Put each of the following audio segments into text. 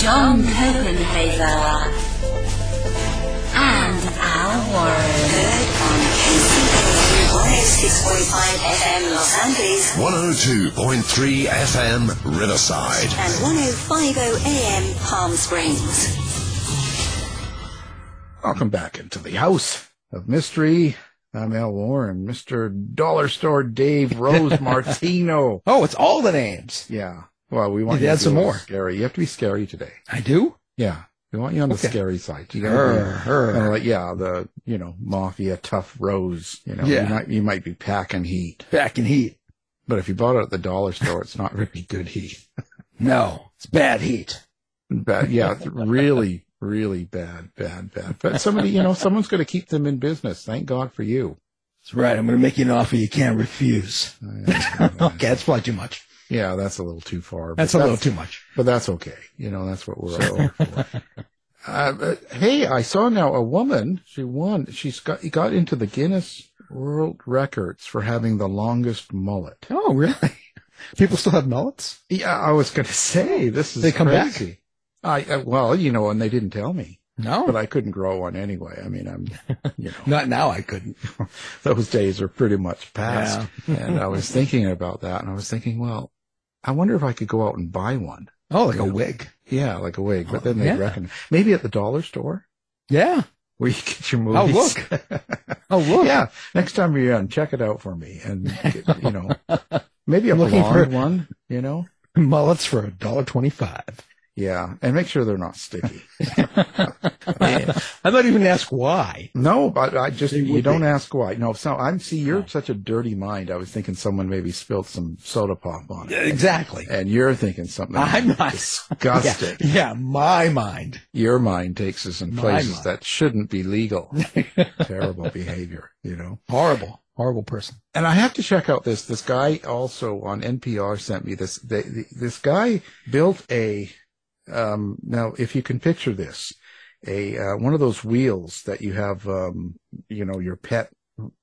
John Copenhaver, and Al Warren. Heard on KCAA 106.5 FM Los Angeles 102.3 FM Riverside. and 1050 AM Palm Springs. Welcome back into the House of Mystery. I'm Al Warren, Mr. Dollar Store Dave Rose Martino. Oh, it's all the names. Yeah. Well, we want You you add to some more. Scary. You have to be scary today. I do? Yeah. We want you on the Okay. scary side. You Her, gotta be her. kinda like, yeah, the, you know, mafia tough rose. You know, Yeah. you might, you might be packing heat, Packing heat. but if you bought it at the dollar store, it's not really good heat. No, it's bad heat. Bad. Yeah. Really, really bad, bad, bad. But somebody, you know, someone's going to keep them in business. Thank God for you. That's right. I'm going to make you an offer you can't refuse. Okay, that's probably too much. Yeah, that's a little too far. That's a little too much. But that's okay. You know, that's what we're all for. Uh, hey, I saw now a woman. She won. She's got got into the Guinness World Records for having the longest mullet. Oh, really? People still have mullets? Yeah, I was going to say this is They come back? I uh, well, you know, and they didn't tell me, No. but I couldn't grow one anyway. I mean, I'm, you know, Not now, I couldn't. those days are pretty much past. Yeah. and I was thinking about that, and I was thinking, well, I wonder if I could go out and buy one. Oh, like a wig. Yeah, like a wig, but then they Yeah. reckon maybe at the dollar store Yeah. where you get your oh, movies. Oh, look. Oh, look. yeah, next time you're in, check it out for me, and get, you know, maybe a I'm looking blonde for- one. You know, Mullets for a dollar twenty-five. Yeah, and make sure they're not sticky. I might even ask why. no, but I just They you don't be. ask why. No, so I'm see you're No. such a dirty mind. I was thinking someone maybe spilled some soda pop on it, Exactly. and you're thinking something. I'm not. disgusting. Yeah, yeah, my mind. Your mind takes us in My places mind. that shouldn't be legal. Terrible behavior, you know. Horrible. Horrible person. And I have to check out this. This guy also on NPR sent me this. They, the, this guy built a. Um, now, if you can picture this, a uh, one of those wheels that you have, um, you know, your pet,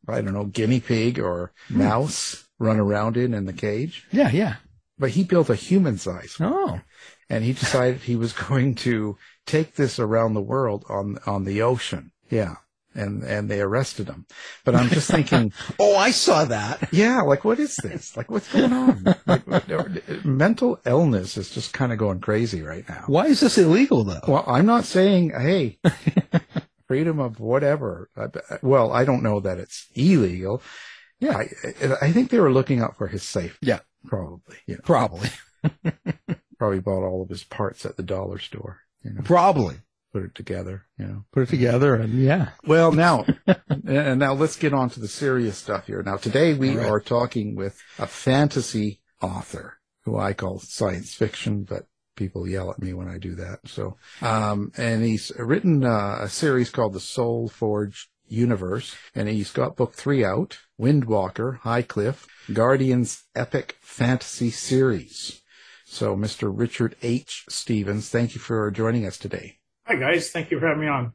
I don't know, guinea pig or mouse run around in in the cage. Yeah, yeah. But he built a human size, Oh. and he decided he was going to take this around the world on on the ocean. Yeah. And, and they arrested him. But I'm just thinking, Oh, I saw that. yeah, like what is this? Like what's going on? Like, what- mental illness is just kind of going crazy right now. Why is this illegal though? Well, I'm not saying, hey, freedom of whatever. Well, I don't know that it's illegal. Yeah. I, I think they were looking out for his safety. Yeah. Probably. You know, Probably. probably bought all of his parts at the dollar store. You know, Probably. Put it together. You know. Put it together and yeah. Well, now, and now let's get on to the serious stuff here. Now, today we right. are talking with a fantasy author who I call science fiction, but people yell at me when I do that. So, um, and he's written uh, a series called the Soul Forge Universe, and he's got book three out, Windwalker, High Cliff, Guardians Epic Fantasy Series. So, Mr. Richard H. Stephens, thank you for joining us today. Hi guys, thank you for having me on.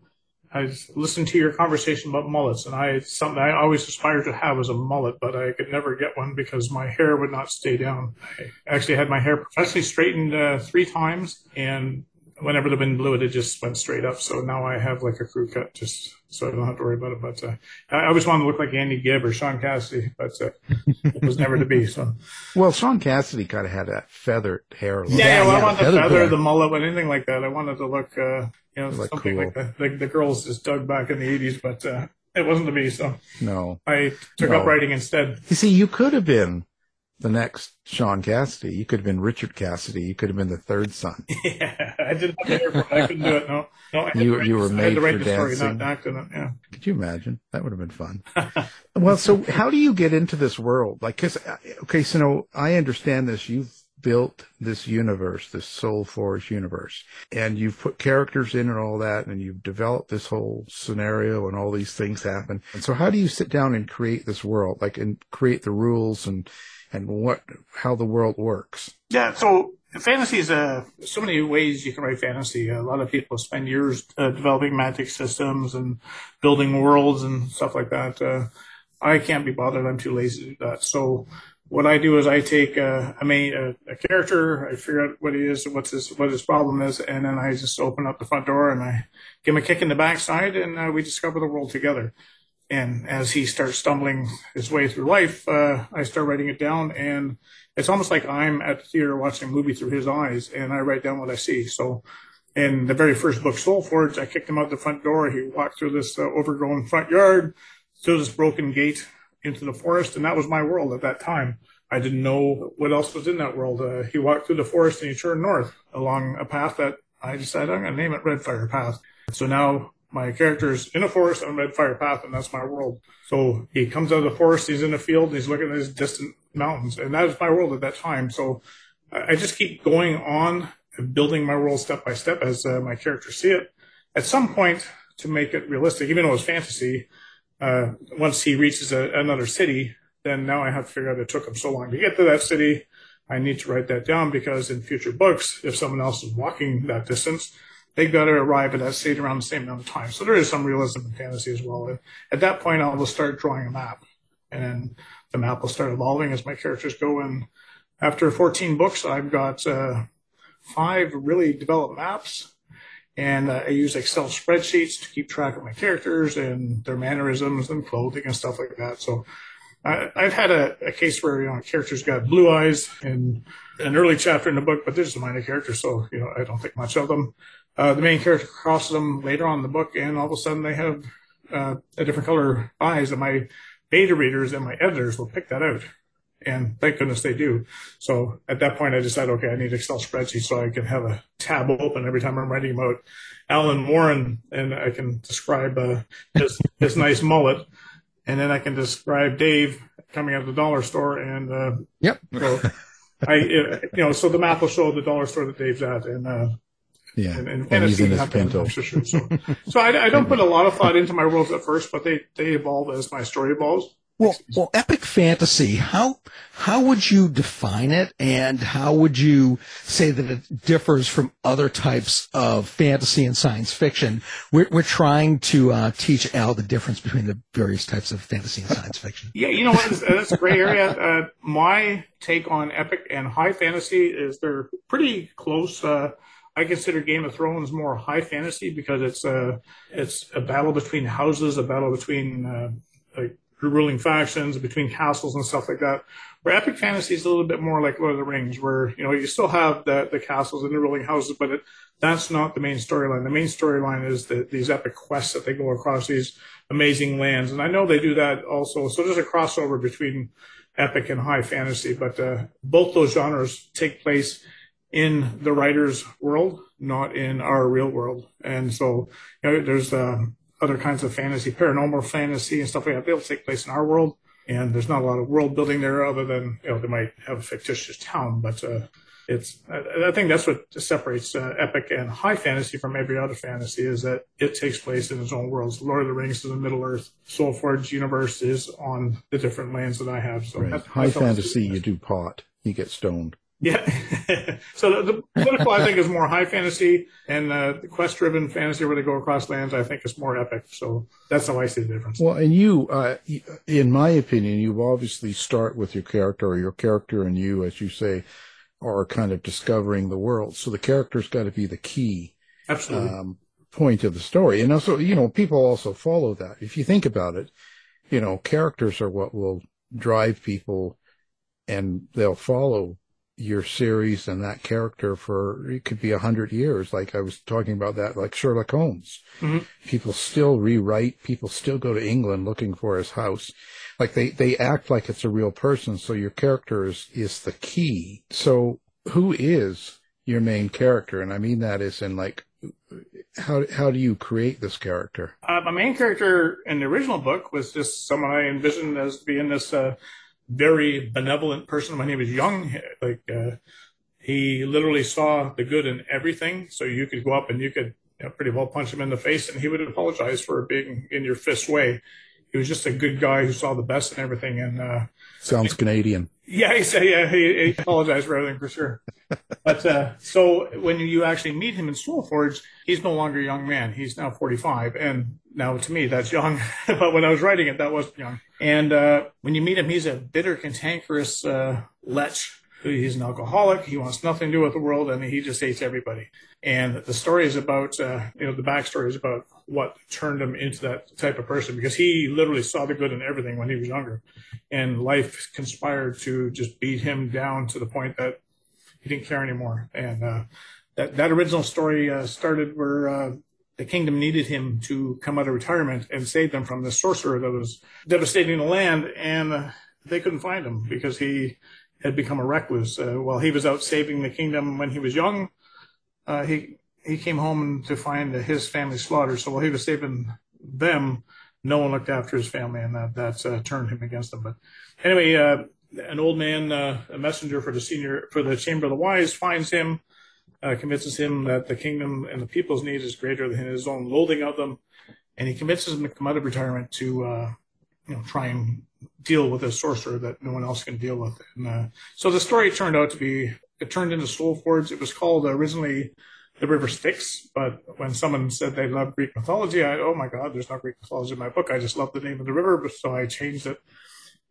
I listened to your conversation about mullets, and I something I always aspired to have was a mullet, but I could never get one because my hair would not stay down. I actually had my hair professionally straightened uh, three times, and whenever the wind blew it, it just went straight up. So now I have like a crew cut, just so I don't have to worry about it. But uh, I always wanted to look like Andy Gibb or Shaun Cassidy, but uh, it was never to be. So Well, Shaun Cassidy kind of had that feathered hair. look. yeah, yeah, well, yeah, I want the feather feather, the mullet, but anything like that. I wanted to look, uh, you know, Look something cool. like the, the the girls just dug back in the '80s, but uh, it wasn't to be. So No. I took No. up writing instead. You see, you could have been the next Shaun Cassidy. You could have been Richard Cassidy. You could have been the third son. yeah, I didn't have the hair for it. I couldn't do it. No, no. You- you were made to write for the story, dancing. not. Yeah. Could you imagine? That would have been fun. well, so how do you get into this world? Like, cause, uh, okay, so no, I understand this. You've built this universe, this Soul Forge universe, and you've put characters in and all that, and you've developed this whole scenario and all these things happen. And so how do you sit down and create this world, like, and create the rules and, and what, how the world works? Yeah, so fantasy is uh, so many ways you can write fantasy. A lot of people spend years uh, developing magic systems and building worlds and stuff like that. Uh, I can't be bothered. I'm too lazy to do that. So what I do is I take a, a main a, a, character, I figure out what he is, what's his what his problem is, and then I just open up the front door and I give him a kick in the backside, and uh, we discover the world together. And as he starts stumbling his way through life, uh, I start writing it down, and it's almost like I'm at the theater watching a movie through his eyes, and I write down what I see. So, in the very first book, Soul Forge, I kicked him out the front door. He walked through this uh, overgrown front yard, through this broken gate, into the forest, and that was my world at that time. I didn't know what else was in that world. Uh, he walked through the forest and he turned north along a path that I decided I'm going to name it Red Fire Path. So now my character's in a forest on Red Fire Path, and that's my world. So he comes out of the forest, he's in a field, and he's looking at his distant mountains, and that is my world at that time. So I just keep going on, and building my world step by step as uh, my characters see it. At some point, to make it realistic, even though it's fantasy, uh, once he reaches a, another city, then now I have to figure out it took him so long to get to that city. I need to write that down because in future books, if someone else is walking that distance, they've got to arrive at that state around the same amount of time. So there is some realism in fantasy as well. And at that point, I'll start drawing a map, and then the map will start evolving as my characters go. And after 14 books, I've got uh, five really developed maps and uh, I use Excel spreadsheets to keep track of my characters and their mannerisms and clothing and stuff like that. So I, have had a, a, case where you know characters got blue eyes in an early chapter in the book, but they're just a minor character, so you know I don't think much of them. Uh, the main character crosses them later on in the book, and all of a sudden they have uh, a different color eyes, and my beta readers and my editors will pick that out and thank goodness they do. So at that point, I decided, okay, I need Excel spreadsheet so I can have a tab open every time I'm writing about Alan Warren, and I can describe uh, his his nice mullet, and then I can describe Dave coming out of the dollar store, and uh, yep. So I, you know, so the map will show the dollar store that Dave's at, and uh, yeah, and, and, and he's in his Pinto. So, so I, I, don't put a lot of thought into my worlds at first, but they they evolve as my story evolves. Well, well, epic fantasy. How how would you define it, and how would you say that it differs from other types of fantasy and science fiction? We're we're trying to uh, teach Al the difference between the various types of fantasy and science fiction. Yeah, you know what? That's a gray area. Uh, my take on epic and high fantasy is they're pretty close. Uh, I consider Game of Thrones more high fantasy because it's a it's a battle between houses, a battle between uh, ruling factions between castles and stuff like that. Where epic fantasy is a little bit more like Lord of the Rings, where you know you still have the the castles and the ruling houses, but it, that's not the main storyline. The main storyline is the, these epic quests that they go across these amazing lands, and I know they do that also. So there's a crossover between epic and high fantasy, but uh, both those genres take place in the writer's world, not in our real world. And so you know, there's um, other kinds of fantasy, paranormal fantasy and stuff like that. They'll take place in our world, and there's not a lot of world building there other than you know they might have a fictitious town, but uh, it's I, I, think that's what separates uh, epic and high fantasy from every other fantasy is that it takes place in its own worlds. Lord of the Rings is the Middle Earth. Soulforge universe is on the different lands that I have. So right. high fantasy, you do pot, you get stoned. Yeah. so the, the, political, I think, is more high fantasy, and uh, the quest-driven fantasy where they go across lands, I think, is more epic. So that's how I see the difference. Well, and you, uh, in my opinion, you obviously start with your character, or your character and you, as you say, are kind of discovering the world. So the character's got to be the key. Absolutely. Um, point of the story. And also, you know, people also follow that. If you think about it, you know, characters are what will drive people and they'll follow your series and that character for it could be a hundred years. Like I was talking about that, like Sherlock Holmes. Mm-hmm. People still rewrite. People still go to England looking for his house. Like they, they act like it's a real person. So your character is, is the key. So who is your main character? And I mean that is in like, how, how do you create this character? Uh, my main character in the original book was just someone I envisioned as being this, uh, very benevolent person. My name was Young, like uh, He literally saw the good in everything. So you could go up and you could you know, pretty well punch him in the face and he would apologize for being in your fist way. He was just a good guy who saw the best in everything. And, uh, Sounds Canadian. yeah, he said, yeah, he, he apologized for everything for sure. But uh, so when you actually meet him in Soulforge, he's no longer a young man. He's now 45. And now to me, that's young. but when I was writing it, that wasn't young. And uh, when you meet him, he's a bitter, cantankerous uh, lech. He's an alcoholic. He wants nothing to do with the world, and he just hates everybody. And the story is about, uh, you know, the backstory is about what turned him into that type of person because he literally saw the good in everything when he was younger, and life conspired to just beat him down to the point that he didn't care anymore. And uh, that that original story uh, started where uh, the kingdom needed him to come out of retirement and save them from the sorcerer that was devastating the land, and they couldn't find him because he had become a recluse. Uh, while he was out saving the kingdom when he was young, uh, he he came home to find his family slaughtered. So while he was saving them, no one looked after his family, and that that's uh, turned him against them. But anyway, uh, an old man, uh, a messenger for the senior for the chamber of the wise, finds him, uh, convinces him that the kingdom and the people's need is greater than his own loathing of them, and he convinces him to come out of retirement to uh, you know try and deal with a sorcerer that no one else can deal with. And uh, so the story turned out to be it turned into Soul Forge. It was called originally the River Styx, but when someone said they loved Greek mythology, I oh my God, there's no Greek mythology in my book. I just love the name of the river, so I changed it,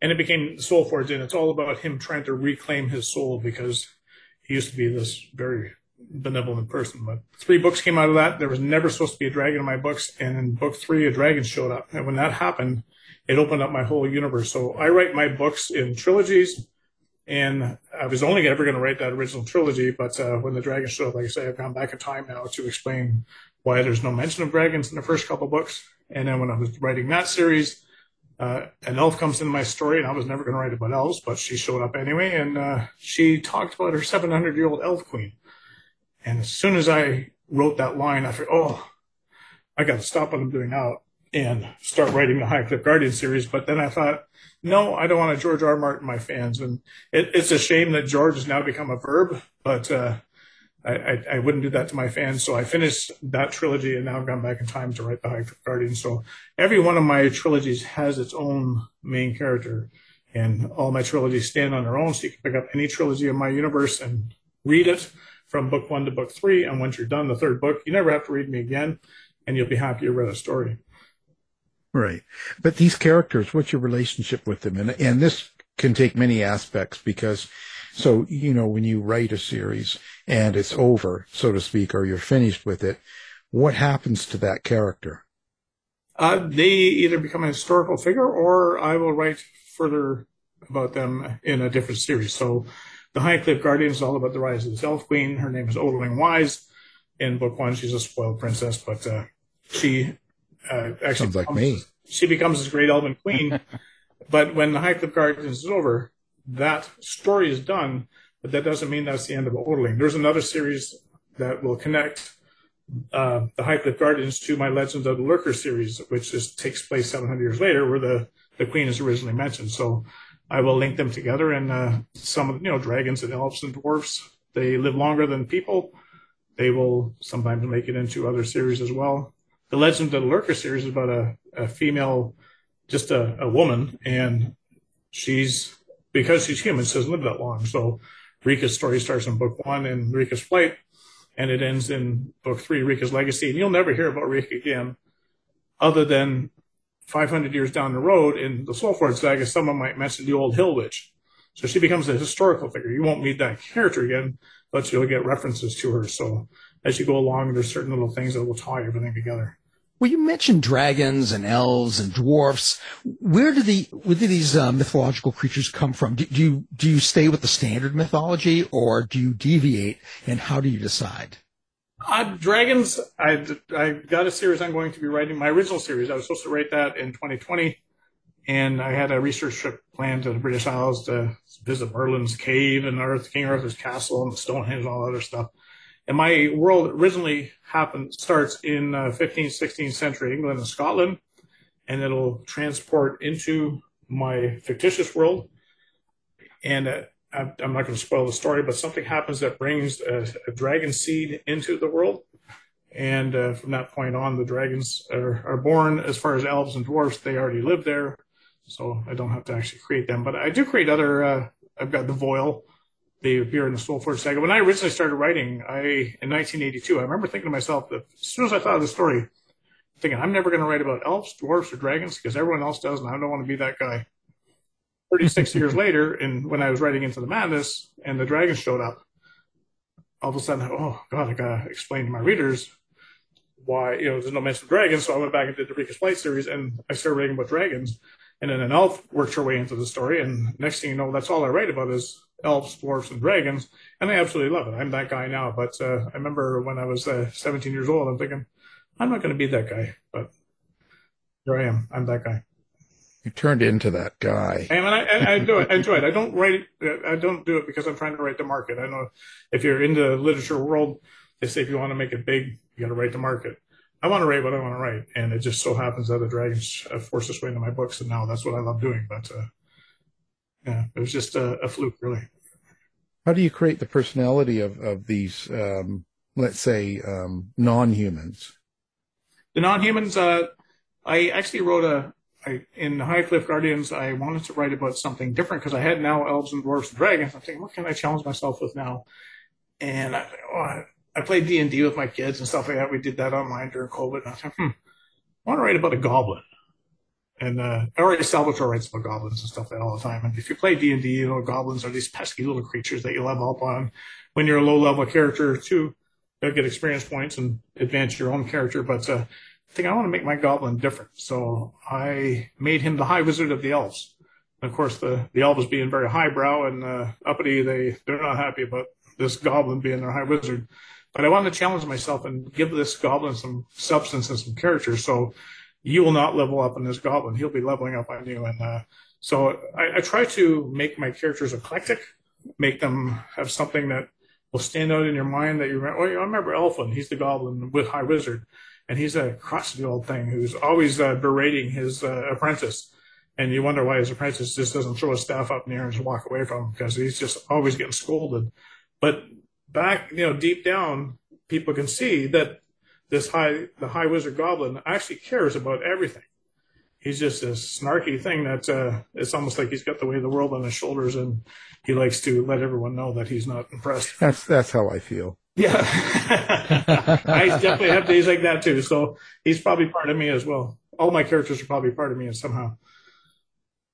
and it became Soul Forge. And it's all about him trying to reclaim his soul because he used to be this very benevolent person. But three books came out of that. There was never supposed to be a dragon in my books, and in book three, a dragon showed up, and when that happened, it opened up my whole universe. So I write my books in trilogies. And I was only ever going to write that original trilogy, but uh, when the dragon showed up, like I say, I've gone back in time now to explain why there's no mention of dragons in the first couple books. And then when I was writing that series, uh, an elf comes into my story, and I was never going to write about elves, but she showed up anyway, and uh, she talked about her 700 year old elf queen. And as soon as I wrote that line, I thought, oh, I got to stop what I'm doing now and start writing the High Cliff Guardian series. But then I thought, no, I don't want a George R. R. Martin my fans, and it, it's a shame that George has now become a verb. But uh, I, I, I, wouldn't do that to my fans, so I finished that trilogy, and now I've gone back in time to write the High Cliff Guardian. So every one of my trilogies has its own main character, and all my trilogies stand on their own. So you can pick up any trilogy of my universe and read it from book one to book three. And once you're done the third book, you never have to read me again, and you'll be happy you read a story. Right. But these characters, what's your relationship with them? And, and this can take many aspects because, so, you know, when you write a series and it's over, so to speak, or you're finished with it, what happens to that character? Uh, they either become a historical figure or I will write further about them in a different series. So the High Cliff Guardian is all about the rise of this elf queen. Her name is Ouderling Wise. In book one, she's a spoiled princess, but uh, she uh, actually Sounds like becomes, me. She becomes this great elven queen. but when the High Cliff Guardians is over, that story is done. But that doesn't mean that's the end of Ouderling. There's another series that will connect uh, the High Cliff Guardians to my Legends of the Lurker series, which is, takes place 700 years later, where the, the queen is originally mentioned. So I will link them together. And uh, some of you know dragons and elves and dwarfs they live longer than people. They will sometimes make it into other series as well the Legend of the Lurker series is about a, a female, just a, a woman, and she's because she's human, she doesn't live that long. So Rika's story starts in book one and Rika's flight, and it ends in book three, Rika's legacy. And you'll never hear about Rika again, other than 500 years down the road in the Soulforge saga, someone might mention the old Hill Witch. So she becomes a historical figure. You won't meet that character again, but you'll get references to her. So as you go along, there's certain little things that will tie everything together. Well, you mentioned dragons and elves and dwarfs. Where do the where do these uh, mythological creatures come from? Do, do, you do you stay with the standard mythology, or do you deviate? And how do you decide? Uh, dragons. I I got a series I'm going to be writing. My original series. I was supposed to write that in 2020, and I had a research trip planned to the British Isles to visit Merlin's cave and Earth, King Arthur's castle and Stonehenge and all that other stuff. And my world originally happened starts in uh, 15th, 16th century England and Scotland, and it'll transport into my fictitious world. And uh, I'm not going to spoil the story, but something happens that brings a, a dragon seed into the world. And uh, from that point on, the dragons are, are born. As far as elves and dwarfs, they already live there, so I don't have to actually create them. But I do create other. Uh, I've got the Voil. They appear in the Soulforge saga. When I originally started writing, I in 1982, I remember thinking to myself that as soon as I thought of the story, thinking I'm never going to write about elves, dwarfs, or dragons because everyone else does, and I don't want to be that guy. 36 years later, and when I was writing Into the Madness, and the dragons showed up, all of a sudden, oh god, I gotta explain to my readers why you know there's no mention of dragons. So I went back and did the Rika's Flight series, and I started writing about dragons. And then an elf worked her way into the story, and next thing you know, that's all I write about is elves, dwarfs, and dragons, and I absolutely love it. I'm that guy now, but uh, I remember when I was uh, 17 years old, I'm thinking I'm not going to be that guy, but here I am. I'm that guy. You turned into that guy. And I, I, I do it. I enjoy it. I don't write it. I don't do it because I'm trying to write the market. I know if you're in the literature world, they say if you want to make it big, you got to write the market. I want to write what I want to write, and it just so happens that the dragons uh, forced its way into my books, and now that's what I love doing. But uh, yeah, it was just a, a fluke, really. How do you create the personality of, of these, um, let's say, um, non-humans? The non-humans. Uh, I actually wrote a. I, in High Cliff Guardians, I wanted to write about something different because I had now elves and Dwarves and dragons. I'm thinking, what can I challenge myself with now? And I, oh, I played D and D with my kids and stuff like that. We did that online during COVID. And I thought, hmm, I want to write about a goblin. And uh, already Salvatore writes about goblins and stuff like that all the time. And if you play D and D, you know goblins are these pesky little creatures that you level up on. When you're a low level character, too, you'll get experience points and advance your own character. But uh, I think I want to make my goblin different. So I made him the High Wizard of the Elves. And of course, the, the elves being very highbrow and uh, uppity, they, they're not happy about this goblin being their High Wizard. But I wanted to challenge myself and give this goblin some substance and some character. So you will not level up on this goblin. He'll be leveling up on you. And uh, so I, I try to make my characters eclectic, make them have something that will stand out in your mind that you remember. Oh, I remember Elfin. He's the goblin with High Wizard and he's a crusty old thing who's always uh, berating his uh, apprentice. And you wonder why his apprentice just doesn't throw his staff up in the air and just walk away from him because he's just always getting scolded. But back, you know, deep down, people can see that this high, the high wizard goblin actually cares about everything. He's just this snarky thing that uh, it's almost like he's got the weight of the world on his shoulders, and he likes to let everyone know that he's not impressed. That's that's how I feel. Yeah, I definitely have days like that too. So he's probably part of me as well. All my characters are probably part of me somehow.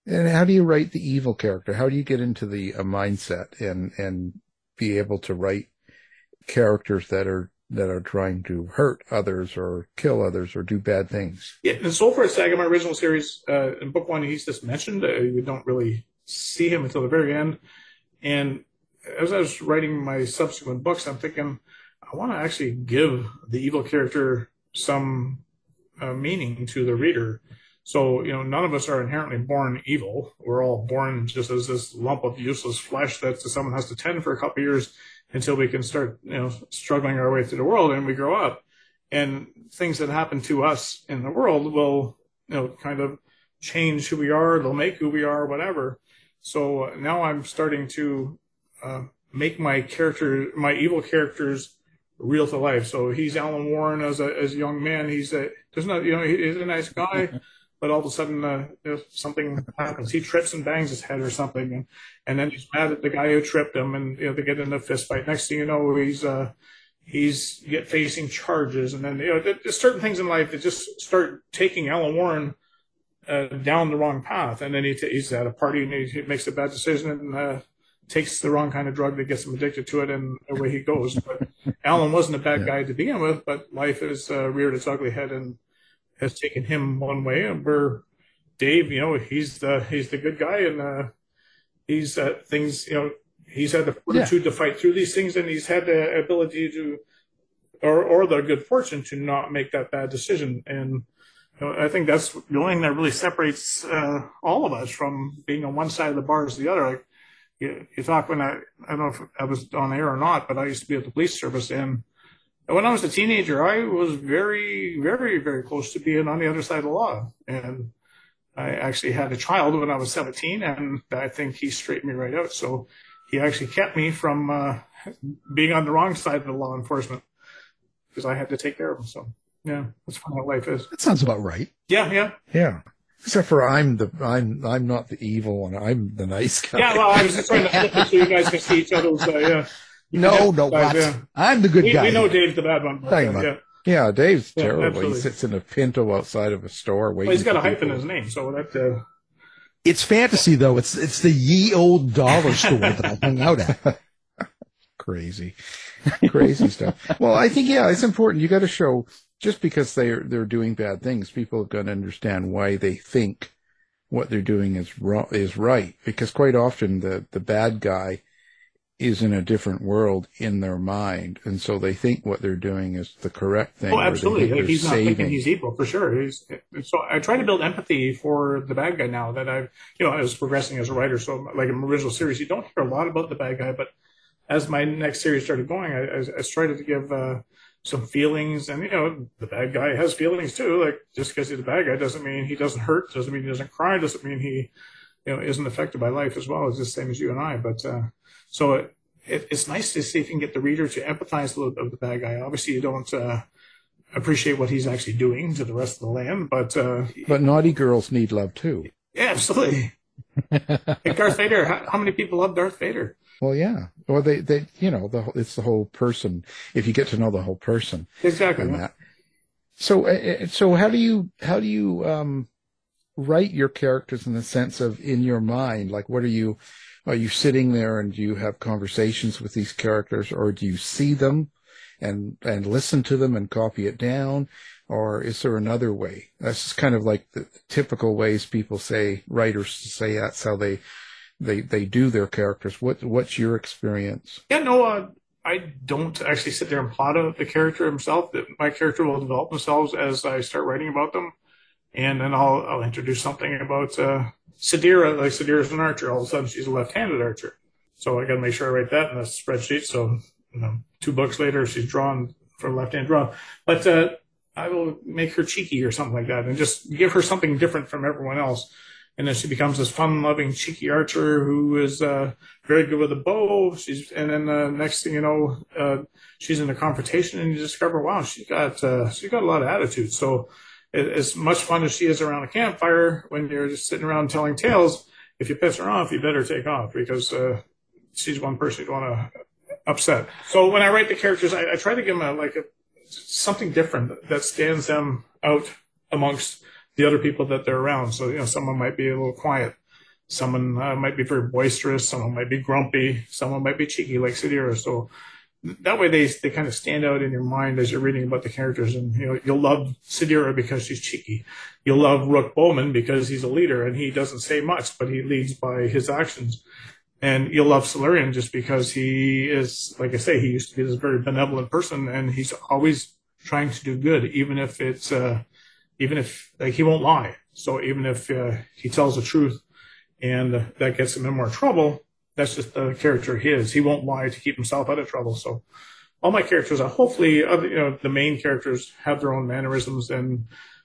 And how do you write the evil character? How do you get into the uh, mindset and and be able to write characters that are that are trying to hurt others or kill others or do bad things? Yeah, and in Soulforge Saga, my original series, uh, in book one, he's just mentioned. Uh, you don't really see him until the very end, and as I was writing my subsequent books, I'm thinking I want to actually give the evil character some uh, meaning to the reader. So, you know, none of us are inherently born evil. We're all born just as this lump of useless flesh that someone has to tend for a couple years until we can start, you know, struggling our way through the world and we grow up. And things that happen to us in the world will, you know, kind of change who we are. They'll make who we are, whatever. So now I'm starting to uh, make my character, my evil characters, real to life. So he's Alan Warren as a as a young man. He's a there's not you know he's a nice guy, but all of a sudden uh, something happens. He trips and bangs his head or something, and and then he's mad at the guy who tripped him, and you know they get in a fist fight. Next thing you know, he's uh he's get facing charges, and then you know there's certain things in life that just start taking Alan Warren. Uh, down the wrong path, and then he t- he's at a party and he, he makes a bad decision, and uh, takes the wrong kind of drug that gets him addicted to it, and away he goes. But Alan wasn't a bad yeah. guy to begin with, but life has uh, reared its ugly head and has taken him one way. And where Dave, you know, he's the he's the good guy, and uh, he's uh, things, you know, he's had the fortitude yeah. to fight through these things, and he's had the ability to, or or the good fortune to not make that bad decision. And you know, I think that's the only thing that really separates uh, all of us from being on one side of the bar as the other. Like you, you talk when I, I don't know if I was on air or not, but I used to be at the police service. And when I was a teenager, I was very, very, very close to being on the other side of the law. And I actually had a child when I was 17, and I think he straightened me right out. So he actually kept me from uh, being on the wrong side of the law enforcement because I had to take care of him. So yeah, that's how life is. That sounds about right. Yeah, yeah, Yeah. Except for I'm the I'm I'm not the evil one. I'm the nice guy. yeah. Well, I was just trying to flip it so you guys can see each other's. Uh, yeah. No, no, what? yeah. I'm the good We, guy. we know. Dave's the bad one. but, uh, yeah. Yeah, Dave's Yeah, terrible. absolutely. He sits in a Pinto outside of a store waiting. Well, he's got a hyphen in his name, so that. Uh, It's fantasy though. It's it's the ye old dollar store that I hung out at. crazy, crazy stuff. Well, I think yeah, it's important. You got to show just because they're they're doing bad things, people have got to understand why they think what they're doing is wrong is right. Because quite often the the bad guy is in a different world in their mind, and so they think what they're doing is the correct thing. oh, absolutely. Like, he's not thinking he's evil for sure. He's so I try to build empathy for the bad guy now that I've you know I was progressing as a writer. So like in original series, you don't hear a lot about the bad guy, but as my next series started going, I, I, I started to give uh, some feelings, and you know the bad guy has feelings too. Like just because he's a bad guy doesn't mean he doesn't hurt, doesn't mean he doesn't cry, doesn't mean he you know isn't affected by life as well. It's the same as you and I. But uh, so it, it, it's nice to see if you can get the reader to empathize a little bit with the bad guy. Obviously, you don't. Uh, appreciate what he's actually doing to the rest of the land, but uh, But naughty girls need love too. yeah, absolutely. like Darth Vader, how, how many people love Darth Vader? Well, yeah. Well, they, they, you know, the it's the whole person. If you get to know the whole person Exactly. that. So, uh, uh, so how do you, how do you, um, write your characters in the sense of in your mind? Like, what are you, are you sitting there and do you have conversations with these characters or do you see them and, and listen to them and copy it down? Or is there another way? That's kind of like the typical ways people say, writers say that's how they, they, they do their characters. What, what's your experience? Yeah, no, uh, I don't actually sit there and plot out the character himself. My character will develop themselves as I start writing about them, and then I'll I'll introduce something about uh, Sadira. Like Sadira's an archer. All of a sudden, she's a left-handed archer. So I got to make sure I write that in the spreadsheet. So you know, two books later, she's drawn for left-hand draw. But uh, I will make her cheeky or something like that, and just give her something different from everyone else. And then she becomes this fun-loving, cheeky archer who is uh, very good with a bow. She's and then the next thing you know, uh, she's in a confrontation, and you discover, wow, she got uh, she got a lot of attitude. So as much fun as she is around a campfire, when you're just sitting around telling tales, if you piss her off, you better take off because uh, she's one person you want to upset. So when I write the characters, I, I try to give them a, like a, something different that stands them out amongst the other people that they're around. So you know, someone might be a little quiet. Someone uh, might be very boisterous. Someone might be grumpy. Someone might be cheeky, like Sidira. So that way, they they kind of stand out in your mind as you're reading about the characters, and you know you'll love Sidira because she's cheeky. You'll love Rook Bowman because he's a leader and he doesn't say much, but he leads by his actions. And you'll love Solarian just because he is, like I say, he used to be this very benevolent person, and he's always trying to do good, even if it's, uh, even if like he won't lie. So even if uh, he tells the truth, and that gets him in more trouble, that's just the character he is. He won't lie to keep himself out of trouble. So all my characters are hopefully, other, you know, the main characters have their own mannerisms, and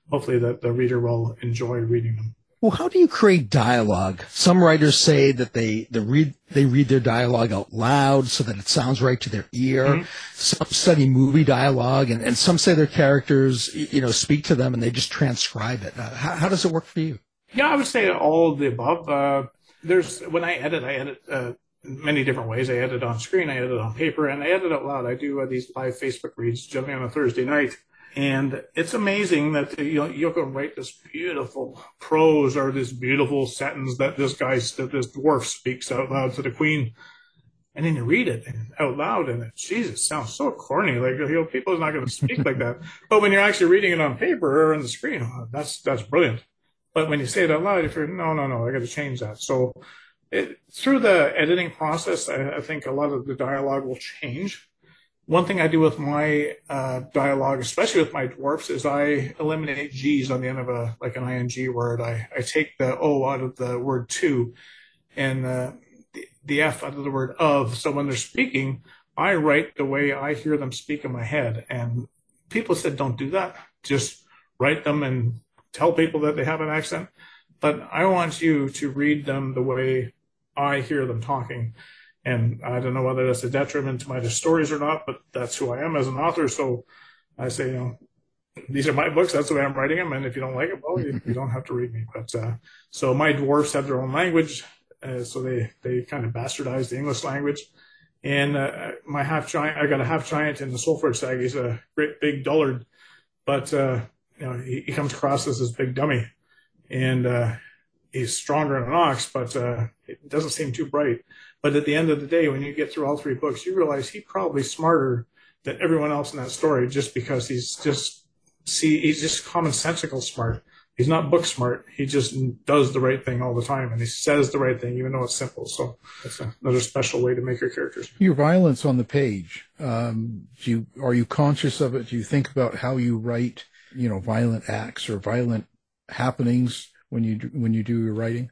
hopefully that the reader will enjoy reading them. Well, how do you create dialogue? Some writers say that they, they read they read their dialogue out loud so that it sounds right to their ear. Mhm. Some study movie dialogue, and, and some say their characters, you know, speak to them and they just transcribe it. Uh, how, how does it work for you? Yeah, I would say all of the above. Uh, there's when I edit, I edit uh, many different ways. I edit on screen, I edit on paper, and I edit out loud. I do uh, these live Facebook reads generally on a Thursday night, and it's amazing that you know you can write this beautiful prose or this beautiful sentence that this guy, that this dwarf speaks out loud to the queen. And then you read it out loud, and it, Jesus, sounds so corny. Like you know, people are not going to speak like that. But when you're actually reading it on paper or on the screen, oh, that's that's brilliant. But when you say it out loud, if you're no, no, no, I got to change that. So it, through the editing process, I, I think a lot of the dialogue will change. One thing I do with my uh, dialogue, especially with my dwarfs, is I eliminate G's on the end of a like an ing word. I, I take the O out of the word to, and uh, the, the F out of the word of. So when they're speaking, I write the way I hear them speak in my head. And people said, don't do that. Just write them and tell people that they have an accent. But I want you to read them the way I hear them talking. And I don't know whether that's a detriment to my stories or not, but that's who I am as an author. So I say, you know, these are my books. That's the way I'm writing them. And if you don't like it, well, you, you don't have to read me. But uh, so my dwarfs have their own language, uh, so they they kind of bastardized the English language. And uh, my half giant, I got a half giant in the Soulforge saga. He's a great big dullard, but uh, you know he, he, comes across as this big dummy, and uh, he's stronger than an ox, but uh, it doesn't seem too bright. But at the end of the day, when you get through all three books, you realize he's probably smarter than everyone else in that story, just because he's just see he's just commonsensical smart. He's not book smart. He just does the right thing all the time, and he says the right thing, even though it's simple. So that's another special way to make your characters. Your violence on the page. Um, do you are you conscious of it? Do you think about how you write, you know, violent acts or violent happenings when you do, when you do your writing?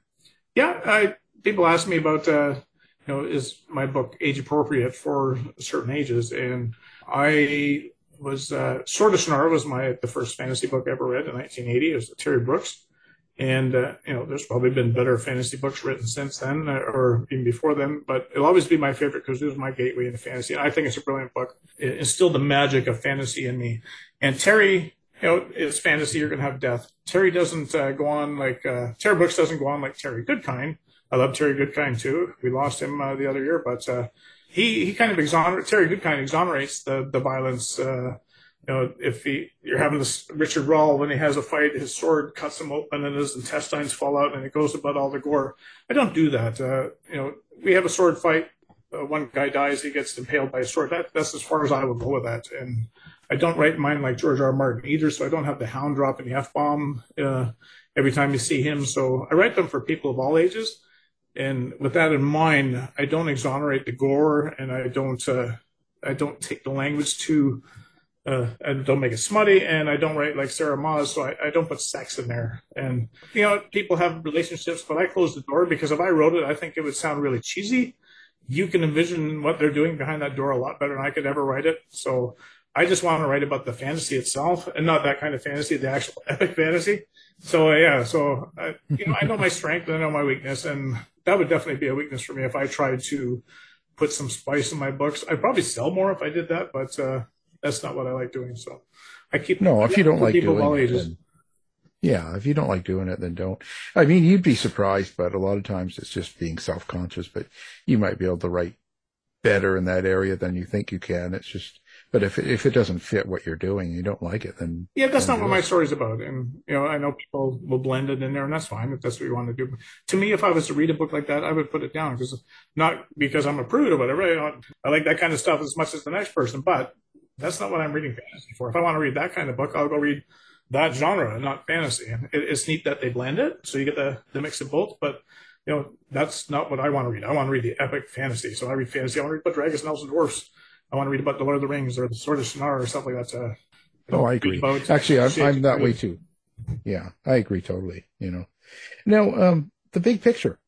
Yeah, I, people ask me about, uh, you know, is my book age appropriate for certain ages, and I was uh, Sword of Shannara was my the first fantasy book I ever read in 1980. It was Terry Brooks, and uh, you know there's probably been better fantasy books written since then uh, or even before then, but it'll always be my favorite because it was my gateway into fantasy. I think it's a brilliant book. It instilled the magic of fantasy in me. And Terry, you know, it's fantasy. You're gonna have death. Terry doesn't uh, go on like uh, Terry Brooks doesn't go on like Terry Goodkind. I love Terry Goodkind too. We lost him uh, the other year, but he he kind of exonerates Terry Goodkind exonerates the the violence. Uh, you know, if he you're having this Richard Rahl when he has a fight, his sword cuts him open and his intestines fall out, and it goes about all the gore. I don't do that. Uh, you know, we have a sword fight. Uh, one guy dies, he gets impaled by a sword. That, that's as far as I would go with that. And I don't write mine like George R. R. Martin either, so I don't have the hound dropping the f bomb uh, every time you see him. So I write them for people of all ages and with that in mind, I don't exonerate the gore, and I don't uh, I don't take the language too. Uh, I don't make it smutty, and I don't write like Sarah Maas, so I, I don't put sex in there. And you know, people have relationships, but I close the door because if I wrote it, I think it would sound really cheesy. You can envision what they're doing behind that door a lot better than I could ever write it. So I just want to write about the fantasy itself, and not that kind of fantasy, the actual epic fantasy. So yeah, so uh, you know, I know my strength, and I know my weakness, and that would definitely be a weakness for me if I tried to put some spice in my books. I'd probably sell more if I did that, but uh, that's not what I like doing. So I keep no. If you don't like doing it, then, yeah, if you don't like doing it, then don't. I mean, you'd be surprised, but a lot of times it's just being self conscious. But you might be able to write better in that area than you think you can. It's just but if it, if it doesn't fit what you're doing, you don't like it, then yeah, that's not what my story's about. And you know, I know people will blend it in there, and that's fine if that's what you want to do. But to me, if I was to read a book like that, I would put it down because not because I'm a prude or whatever. I, I like that kind of stuff as much as the next person, but that's not what I'm reading fantasy for. If I want to read that kind of book, I'll go read that genre not fantasy. And it, it's neat that they blend it, so you get the the mix of both, but you know, that's not what I want to read. I want to read the epic fantasy. So I read fantasy. I want to read about dragons and elves and dwarfs. I want to read about the Lord of the Rings or the Sword of Shannara or something like that. Oh, I agree. Actually, I'm, I'm that way too. Yeah, I agree totally. You know, now um, the big picture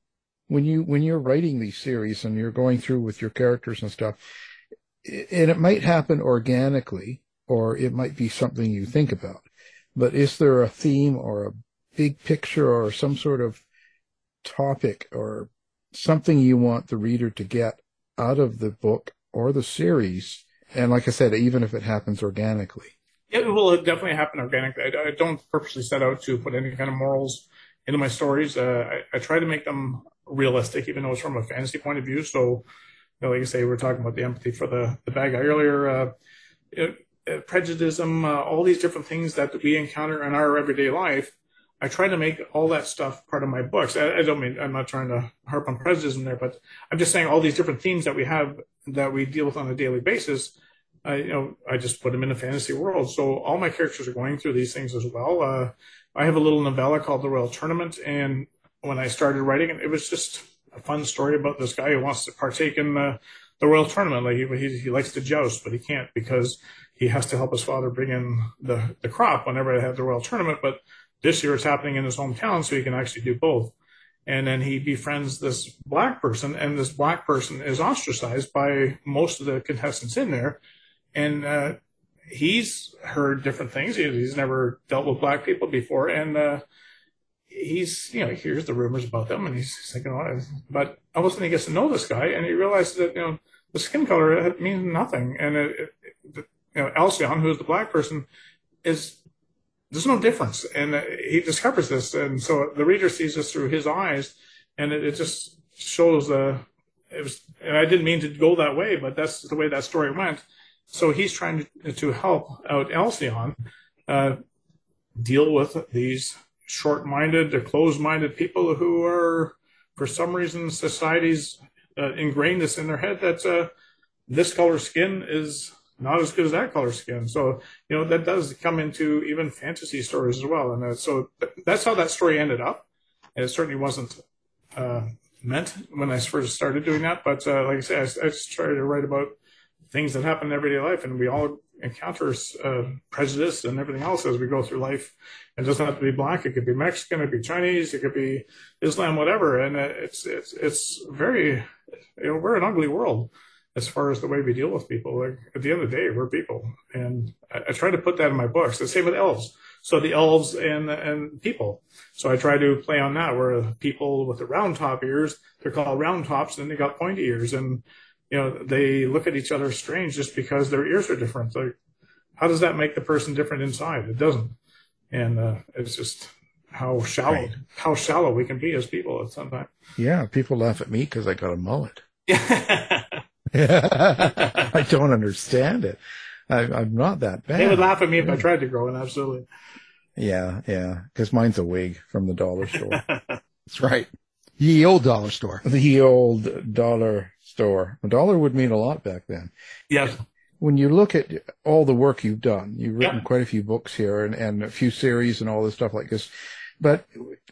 when you when you're writing these series and you're going through with your characters and stuff, and it might happen organically or it might be something you think about. But is there a theme or a big picture or some sort of topic or something you want the reader to get out of the book or the series. And like I said, even if it happens organically. It will definitely happen organically. I, I don't purposely set out to put any kind of morals into my stories. Uh, I, I, try to make them realistic, even though it's from a fantasy point of view. So, you know, like I say, we are talking about the empathy for the, the bad guy earlier. Uh, it, prejudice, uh, all these different things that we encounter in our everyday life I try to make all that stuff part of my books. I, I, don't mean I'm not trying to harp on prejudice in there, but I'm just saying all these different themes that we have that we deal with on a daily basis. I, you know, I just put them in a fantasy world. So all my characters are going through these things as well. Uh, I have a little novella called The Royal Tournament, and when I started writing it, it was just a fun story about this guy who wants to partake in the, the Royal Tournament. Like he, he, he likes to joust, but he can't because he has to help his father bring in the, the crop whenever they have the Royal Tournament. But this year it's happening in his hometown, so he can actually do both. And then he befriends this black person, and this black person is ostracized by most of the contestants in there. And uh, he's heard different things. He's never dealt with black people before, and uh, he's, you know, he hears the rumors about them and he's thinking, oh, but all of a sudden he gets to know this guy and he realizes that, you know, the skin color means nothing. And it, it, you know, Alcyon, who is the black person, is there's no difference. And he discovers this. And so the reader sees this through his eyes and it, it just shows the, it was, and I didn't mean to go that way, but that's the way that story went. So he's trying to, to help out Alcyon, uh, deal with these short-minded or closed-minded people who are, for some reason, society's uh, ingrained this in their head that uh, this color skin is not as good as that color skin. So you know that does come into even fantasy stories as well, and uh, so that's how that story ended up. And it certainly wasn't uh, meant when I first started doing that, but uh, like I said, I, I try to write about things that happen in everyday life, and we all encounter uh, prejudice and everything else as we go through life. It doesn't have to be black; it could be Mexican, it could be Chinese, it could be Islam, whatever. And it's it's it's very, you know, we're an ugly world as far as the way we deal with people. Like at the end of the day, we're people, and I, I try to put that in my books. The same with elves. So the elves and and people. So I try to play on that. Where people with the round top ears, they're called round tops, and they got pointy ears, and you know, they look at each other strange just because their ears are different. Like, how does that make the person different inside? It doesn't. And uh, it's just how shallow, right. how shallow we can be as people at some time. Yeah, people laugh at me because I got a mullet. I don't understand it. I, am not that bad. They would laugh at me if I tried to grow it. Absolutely. Yeah, yeah. Because mine's a wig from the dollar store. That's right. Ye old dollar store. The old dollar store. A dollar would mean a lot back then. Yes. When you look at all the work you've done, you've written yeah. quite a few books here and, and a few series and all this stuff like this. But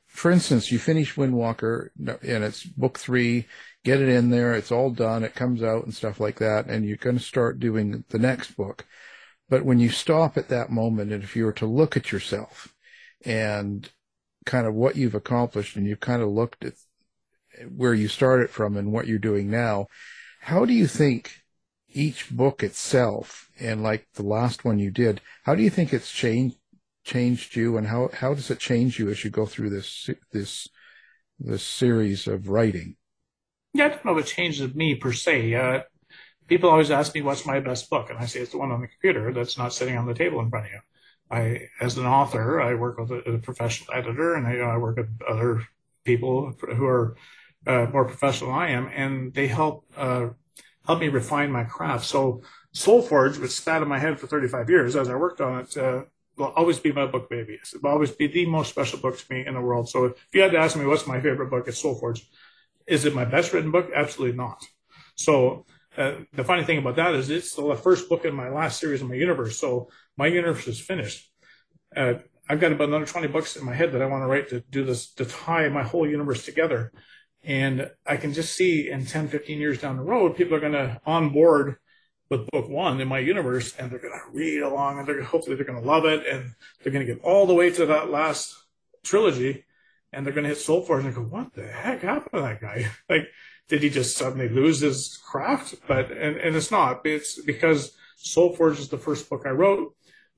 for instance, you finish Windwalker and it's book three, get it in there, it's all done, it comes out and stuff like that, and you're going to start doing the next book. But when you stop at that moment, and if you were to look at yourself and kind of what you've accomplished, and you've kind of looked at where you started from and what you're doing now. How do you think each book itself, and like the last one you did, how do you think it's changed changed you, and how how does it change you as you go through this this this series of writing? Yeah, I don't know if it changes me per se. Uh, people always ask me what's my best book, and I say it's the one on the computer that's not sitting on the table in front of you. I, as an author, I work with a, a professional editor, and I, I work with other people who are uh, more professional than I am, and they help uh, help me refine my craft. So Soulforge, which sat in my head for 35 years as I worked on it, uh, will always be my book baby. It will always be the most special book to me in the world. So if you had to ask me what's my favorite book, it's Soulforge. Is it my best written book? Absolutely not. So uh, the funny thing about that is it's the first book in my last series of my universe. So my universe is finished. Uh, I've got about another 20 books in my head that I want to write to do this, to tie my whole universe together. And I can just see in 10, 15 years down the road, people are going to on board with book one in my universe and they're going to read along and they're hopefully they're going to love it and they're going to get all the way to that last trilogy and they're going to hit Soulforge and go, what the heck happened to that guy? like, did he just suddenly lose his craft? But, and, and it's not, it's because Soulforge is the first book I wrote.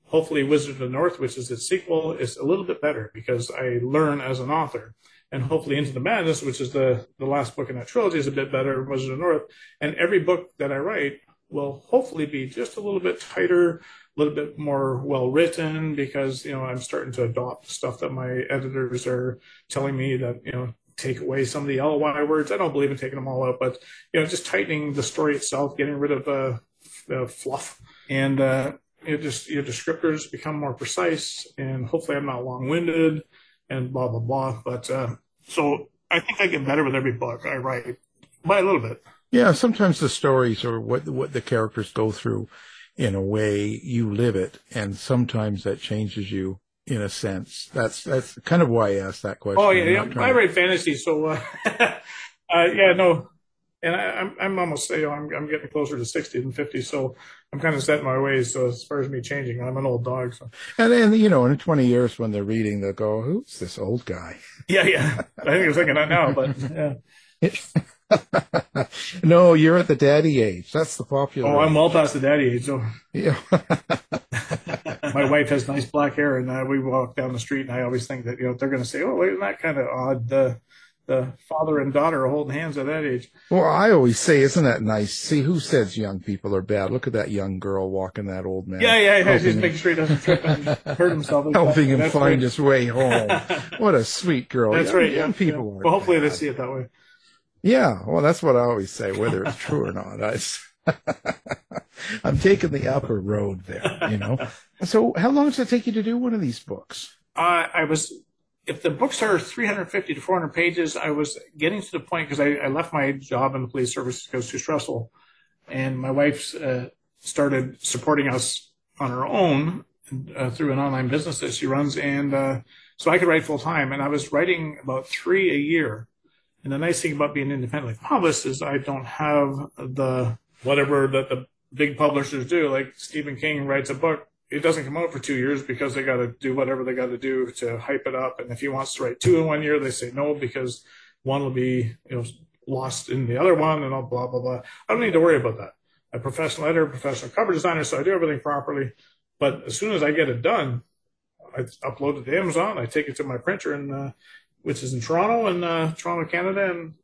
Hopefully Wizard of the North, which is its sequel, is a little bit better because I learn as an author and hopefully Into the Madness, which is the, the last book in that trilogy, is a bit better Wizard of the North. And every book that I write will hopefully be just a little bit tighter, a little bit more well written, because, you know, I'm starting to adopt stuff that my editors are telling me that, you know, take away some of the LY words. I don't believe in taking them all out, but, you know, just tightening the story itself, getting rid of uh, the fluff. And, uh, it just your descriptors become more precise and hopefully I'm not long winded and blah blah blah. But uh, so I think I get better with every book I write by a little bit. Yeah, sometimes the stories or what what the characters go through, in a way you live it, and sometimes that changes you in a sense. That's that's kind of why I asked that question. Oh yeah, yeah. I write fantasy, so uh, uh, yeah, no, and I, am I'm, I'm almost you know I'm I'm getting closer to sixty than fifty, so I'm kind of set in my ways. So as far as me changing, I'm an old dog. So. And then you know, in 20 years when they're reading, they'll go, "Who's this old guy?" Yeah, yeah. I think you're thinking that now, but yeah. no, you're at the daddy age. That's the popular. Oh, I'm well past the daddy age. So yeah. my wife has nice black hair, and uh, we walk down the street, and I always think that you know they're going to say, "Oh, isn't that kind of odd?" The the father and daughter are holding hands at that age. Well, I always say, isn't that nice? See, who says young people are bad? Look at that young girl walking that old man. Yeah, yeah, yeah. Just making sure he doesn't trip and hurt himself. helping him That's find right. his way home. what a sweet girl. That's young, right. Young yeah, people yeah. are Well, hopefully they see it that way. Yeah, well, that's what I always say, whether it's true or not. I, I'm taking the upper road there, you know. So, how long does it take you to do one of these books? Uh, I was, if the books are 350 to 400 pages, I was getting to the point because I, I left my job in the police service because it was too stressful. And my wife uh, started supporting us on her own uh, through an online business that she runs. And uh, so I could write full time. And I was writing about three a year. And the nice thing about being independently published is I don't have the whatever that the big publishers do. Like Stephen King writes a book, it doesn't come out for two years because they got to do whatever they got to do to hype it up. And if he wants to write two in one year, they say no because one will be you know lost in the other one and all blah blah blah. I don't need to worry about that. I'm a professional editor, professional cover designer, so I do everything properly. But as soon as I get it done, I upload it to Amazon. I take it to my printer, and uh, which is in Toronto, in uh, Toronto, Canada, and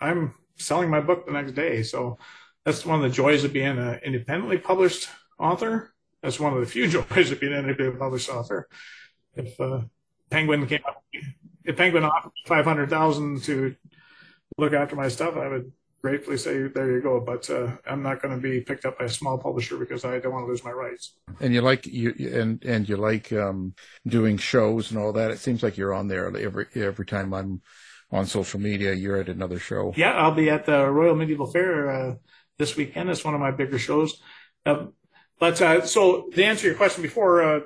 I'm selling my book the next day. So that's one of the joys of being an independently published author. That's one of the few joys of being an independently published author. If uh, Penguin came up, if Penguin offered five hundred thousand to look after my stuff, I would gratefully say, "There you go." But uh, I'm not going to be picked up by a small publisher because I don't want to lose my rights. And you like you and and you like um, doing shows and all that. It seems like you're on there every every time I'm on social media. You're at another show. Yeah, I'll be at the Royal Medieval Fair uh, this weekend. It's one of my bigger shows. Uh, but uh, so to answer your question before, uh,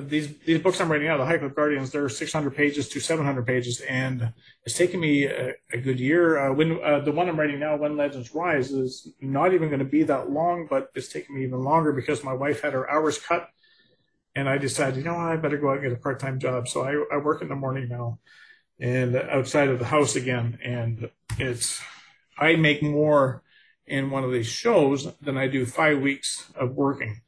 these these books I'm writing now, the High Cliff Guardians, they're 600 pages to 700 pages, and it's taken me a, a good year. Uh, when uh, the one I'm writing now, When Legends Rise, is not even going to be that long, but it's taken me even longer because my wife had her hours cut, and I decided, you know, I better go out and get a part time job. So I, I work in the morning now, and outside of the house again, and it's I make more in one of these shows than I do five weeks of working.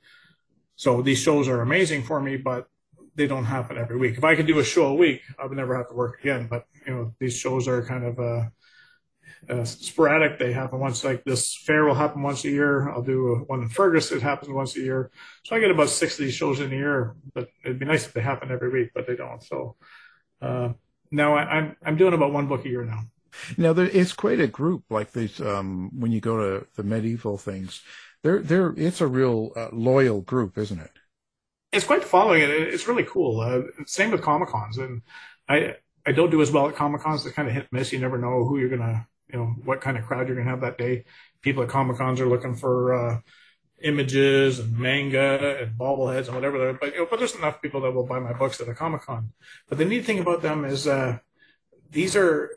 So these shows are amazing for me, but they don't happen every week. If I could do a show a week, I would never have to work again. But you know, these shows are kind of uh, uh, sporadic. They happen once. Like this fair will happen once a year. I'll do one in Fergus. It happens once a year. So I get about six of these shows in a year. But it'd be nice if they happen every week, but they don't. So uh, now I, I'm I'm doing about one book a year now. Now there is quite a group like these. Um, when you go to the medieval things, they're they're it's a real uh, loyal group, isn't it? it's quite following it. It's really cool. Uh, same with Comic Cons, and I I don't do as well at Comic Cons. It's kind of hit and miss. You never know who you're gonna, you know, what kind of crowd you're gonna have that day. People at Comic Cons are looking for uh, images and manga and bobbleheads and whatever. But you know, but there's enough people that will buy my books at a Comic Con. But the neat thing about them is uh, these are.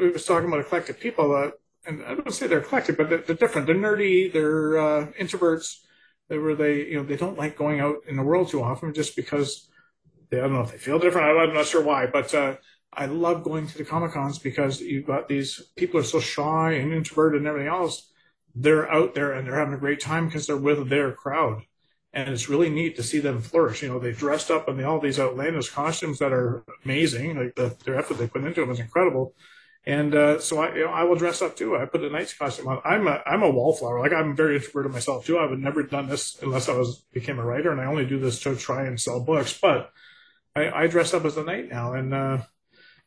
We was talking about eclectic people, uh, and I don't say they're eclectic, but they're, they're different. They're nerdy. They're uh, introverts they were they you know they don't like going out in the world too often just because they I don't know if they feel different. I'm not sure why, but uh, I love going to the comic cons because you've got these people are so shy and introverted and everything else. They're out there and they're having a great time because they're with their crowd, and it's really neat to see them flourish. You know, they dressed up in all these outlandish costumes that are amazing. Like the their effort they put into them is incredible. And uh, so I, you know, I will dress up too. I put a knight's costume on. I'm a I'm a wallflower. Like I'm very introverted myself too. I would never done this unless I was became a writer, and I only do this to try and sell books. But I, I dress up as a knight now, and uh,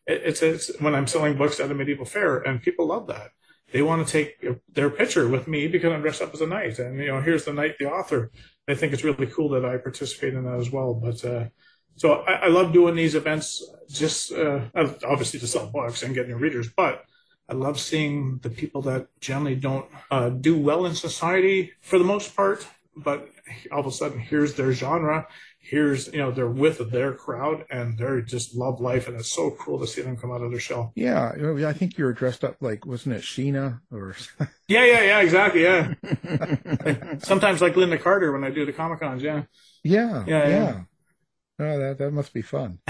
it, it's it's when I'm selling books at a medieval fair, and people love that. They want to take their picture with me because I'm dressed up as a knight, and you know, here's the knight, the author. They think it's really cool that I participate in that as well. But uh, so I, I love doing these events, just uh, obviously to sell books and get new readers, but I love seeing the people that generally don't uh, do well in society for the most part, but all of a sudden here's their genre, here's you know they're with their crowd and they just love life, and it's so cool to see them come out of their shell. Yeah, I think you were dressed up like wasn't it Sheena or Yeah, yeah, yeah, exactly, yeah. Sometimes like Lynda Carter when I do the Comic Cons, yeah. yeah, Yeah, yeah, yeah. Oh, that that must be fun.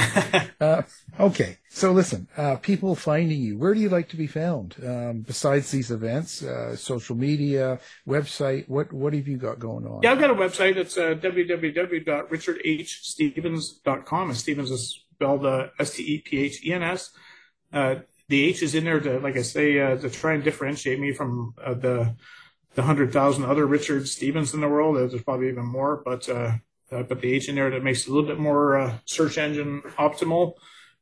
uh, okay, so listen, uh, people finding you. Where do you like to be found? Um, besides these events, uh, social media, website. What what have you got going on? Yeah, I've got a website. It's uh, www.richardhstephens.com. And Stephens is spelled uh, S-T-E-P-H-E-N-S. Uh, the H is in there to, like I say, uh, to try and differentiate me from uh, the the hundred thousand other Richard Stephens in the world. There's probably even more, but uh, but the H in there that makes it a little bit more uh, search engine optimal.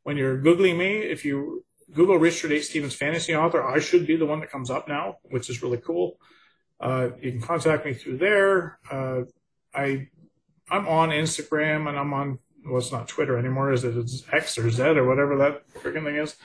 When you're googling me, if you Google Richard H. Stephens fantasy author, I should be the one that comes up now, which is really cool. Uh, you can contact me through there. Uh, I I'm on Instagram and I'm on well, it's not Twitter anymore, is it? It's X or Z or whatever that freaking thing is.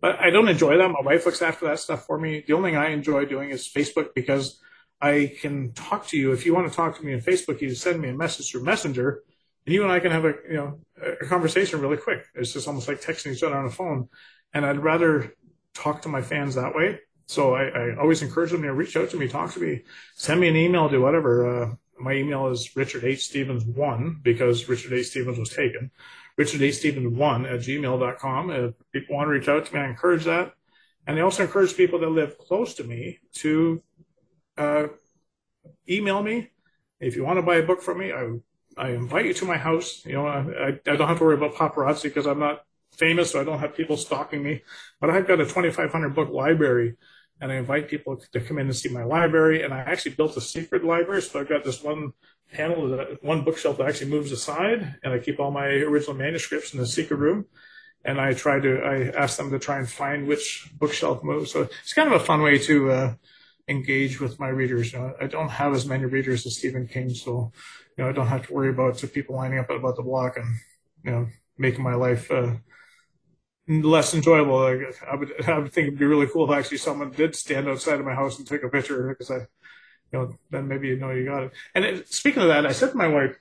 But I don't enjoy that. My wife looks after that stuff for me. The only thing I enjoy doing is Facebook because I can talk to you. If you want to talk to me on Facebook, you send me a message through Messenger, and you and I can have a you know a conversation really quick. It's just almost like texting each other on the phone. And I'd rather talk to my fans that way. So I, I always encourage them to reach out to me, talk to me, send me an email, do whatever. Uh, my email is Richard H. Stephens one because Richard H. Stephens was taken. Richard H. Stephens one at gmail.com. If people want to reach out to me, I encourage that. And I also encourage people that live close to me to uh, email me. If you want to buy a book from me, I, I invite you to my house. You know, I, I don't have to worry about paparazzi because I'm not famous, so I don't have people stalking me. But I've got a 2,500 book library, and I invite people to come in and see my library. And I actually built a secret library, so I've got this one panel, that, one bookshelf that actually moves aside, and I keep all my original manuscripts in the secret room. And I try to, I ask them to try and find which bookshelf moves. So it's kind of a fun way to. Uh, engage with my readers. You know, I don't have as many readers as Stephen King, so you know I don't have to worry about people lining up about the block and you know making my life uh, less enjoyable. I, I, would I would think it'd be really cool if actually someone did stand outside of my house and take a picture because I, you know, then maybe you know you got it. And it, speaking of that, I said to my wife,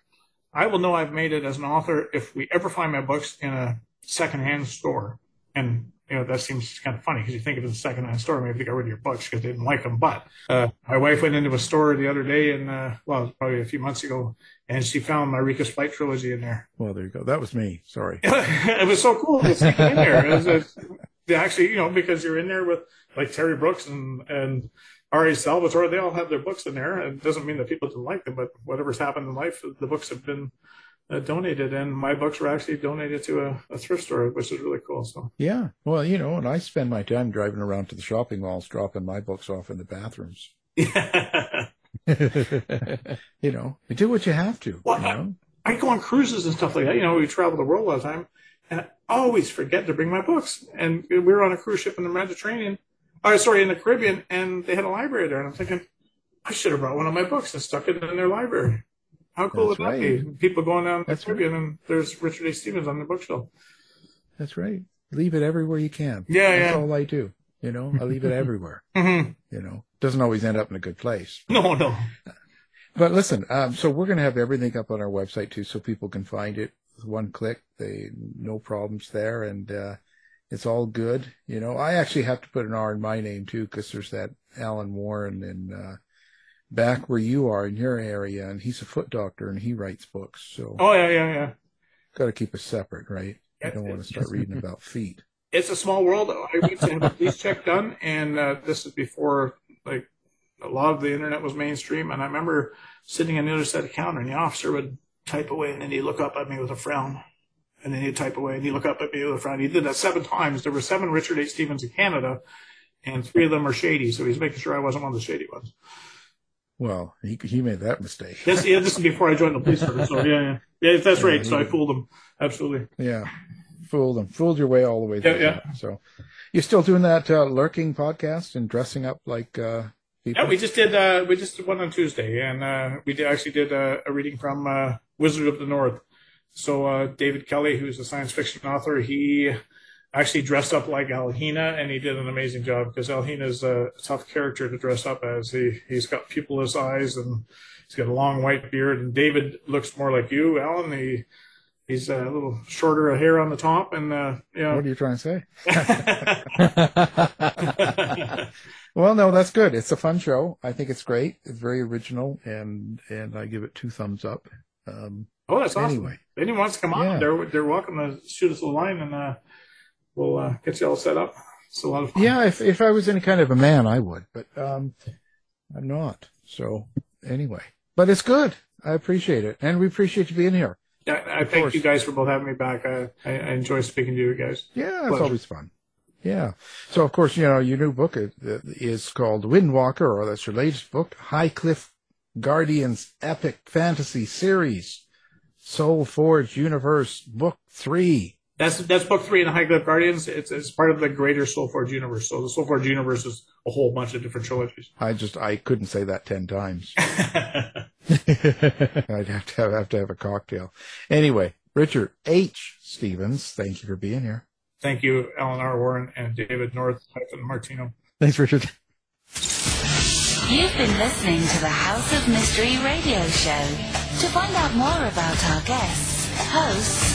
I will know I've made it as an author if we ever find my books in a secondhand store. And you know, that seems kind of funny because you think of it as a secondhand store, maybe they got rid of your books because they didn't like them. But uh, my wife went into a store the other day, and uh, well, probably a few months ago, and she found my Rika's Flight trilogy in there. Well, there you go. That was me. Sorry. it was so cool to see it in there. It was, it, actually, you know, because you're in there with like Terry Brooks and and R.A. Salvatore, they all have their books in there. It doesn't mean that people didn't like them, but whatever's happened in life, the books have been uh, donated, and my books were actually donated to a, a, thrift store, which is really cool. So yeah, well, you know, and I spend my time driving around to the shopping malls, dropping my books off in the bathrooms. Yeah. you know, you do what you have to. Well, you know? I, I, go on cruises and stuff like that. You know, we travel the world all the time, and I always forget to bring my books. And we were on a cruise ship in the Mediterranean, oh, sorry, in the Caribbean, and they had a library there, and I'm thinking. I should have brought one of my books and stuck it in their library. How cool That's would that right. be? People going down That's the Caribbean right. and there's Richard A. Stephens on the bookshelf. That's right. Leave it everywhere you can. Yeah, That's yeah. all I do. You know, I leave it everywhere. mm-hmm. You know, doesn't always end up in a good place. No, no. But listen, um, so we're going to have everything up on our website too, so people can find it with one click. They no problems there, and uh, it's all good. You know, I actually have to put an R in my name too because there's that Alan Warren and uh, back where you are in your area, and he's a foot doctor and he writes books. So oh yeah, yeah, yeah. Got to keep it separate, right? I don't want to start reading about feet. It's a small world. I used to have a police check done, and uh, this is before like a lot of the internet was mainstream. And I remember sitting on the other side of the counter, and the officer would type away, and then he'd look up at me with a frown. And then he'd type away, and he'd look up at me with a frown. He did that seven times. There were seven Richard H. Stephens in Canada, and three of them are shady. So he's making sure I wasn't one of the shady ones. Well, he he made that mistake. Yes, yeah, this is before I joined the police service. So yeah, yeah, yeah, that's right. so I fooled him. Absolutely. Yeah, fooled him. Fooled your way all the way. Through yeah, yeah. So, you're still doing that uh, lurking podcast and dressing up like uh, people. Yeah, we just did. Uh, we just did one on Tuesday, and uh, we did, actually did a, a reading from uh, Wizard of the North. So uh, David Kelly, who's a science fiction author, he actually dressed up like Alhina, and he did an amazing job because Alhina's a tough character to dress up as. He he's got pupilless eyes and he's got a long white beard. And David looks more like you, Alan. He he's a little shorter of hair on the top, and uh, yeah. What are you trying to say? well, no, that's good. It's a fun show. I think it's great. It's very original, and and I give it two thumbs up. Um, Oh, that's awesome. Anyway. If anyone wants to come on, Yeah. they're they're welcome to shoot us a line, and uh, we'll uh, get you all set up. It's a lot of fun. Yeah, if if I was any kind of a man, I would, but um, I'm not. So anyway, but it's good. I appreciate it, and we appreciate you being here. Yeah, I thank course. you guys for both having me back. I, I, I enjoy speaking to you guys. Yeah, it's always fun. Yeah. So of course, you know, your new book is, is called Windwalker, or that's your latest book, High Cliff Guardians Epic Fantasy Series, Soul Forge Universe Book Three. That's that's book three in the High Cliff Guardians. It's it's part of the greater Soulforge universe. So the Soulforge universe is a whole bunch of different trilogies. I just I couldn't say that ten times. I'd have to have, have to have a cocktail. Anyway, Richard H. Stephens, thank you for being here. Thank you, Alan R. Warren and David North hyphen Martino. Thanks, Richard. You've been listening to the House of Mystery radio show. To find out more about our guests, hosts,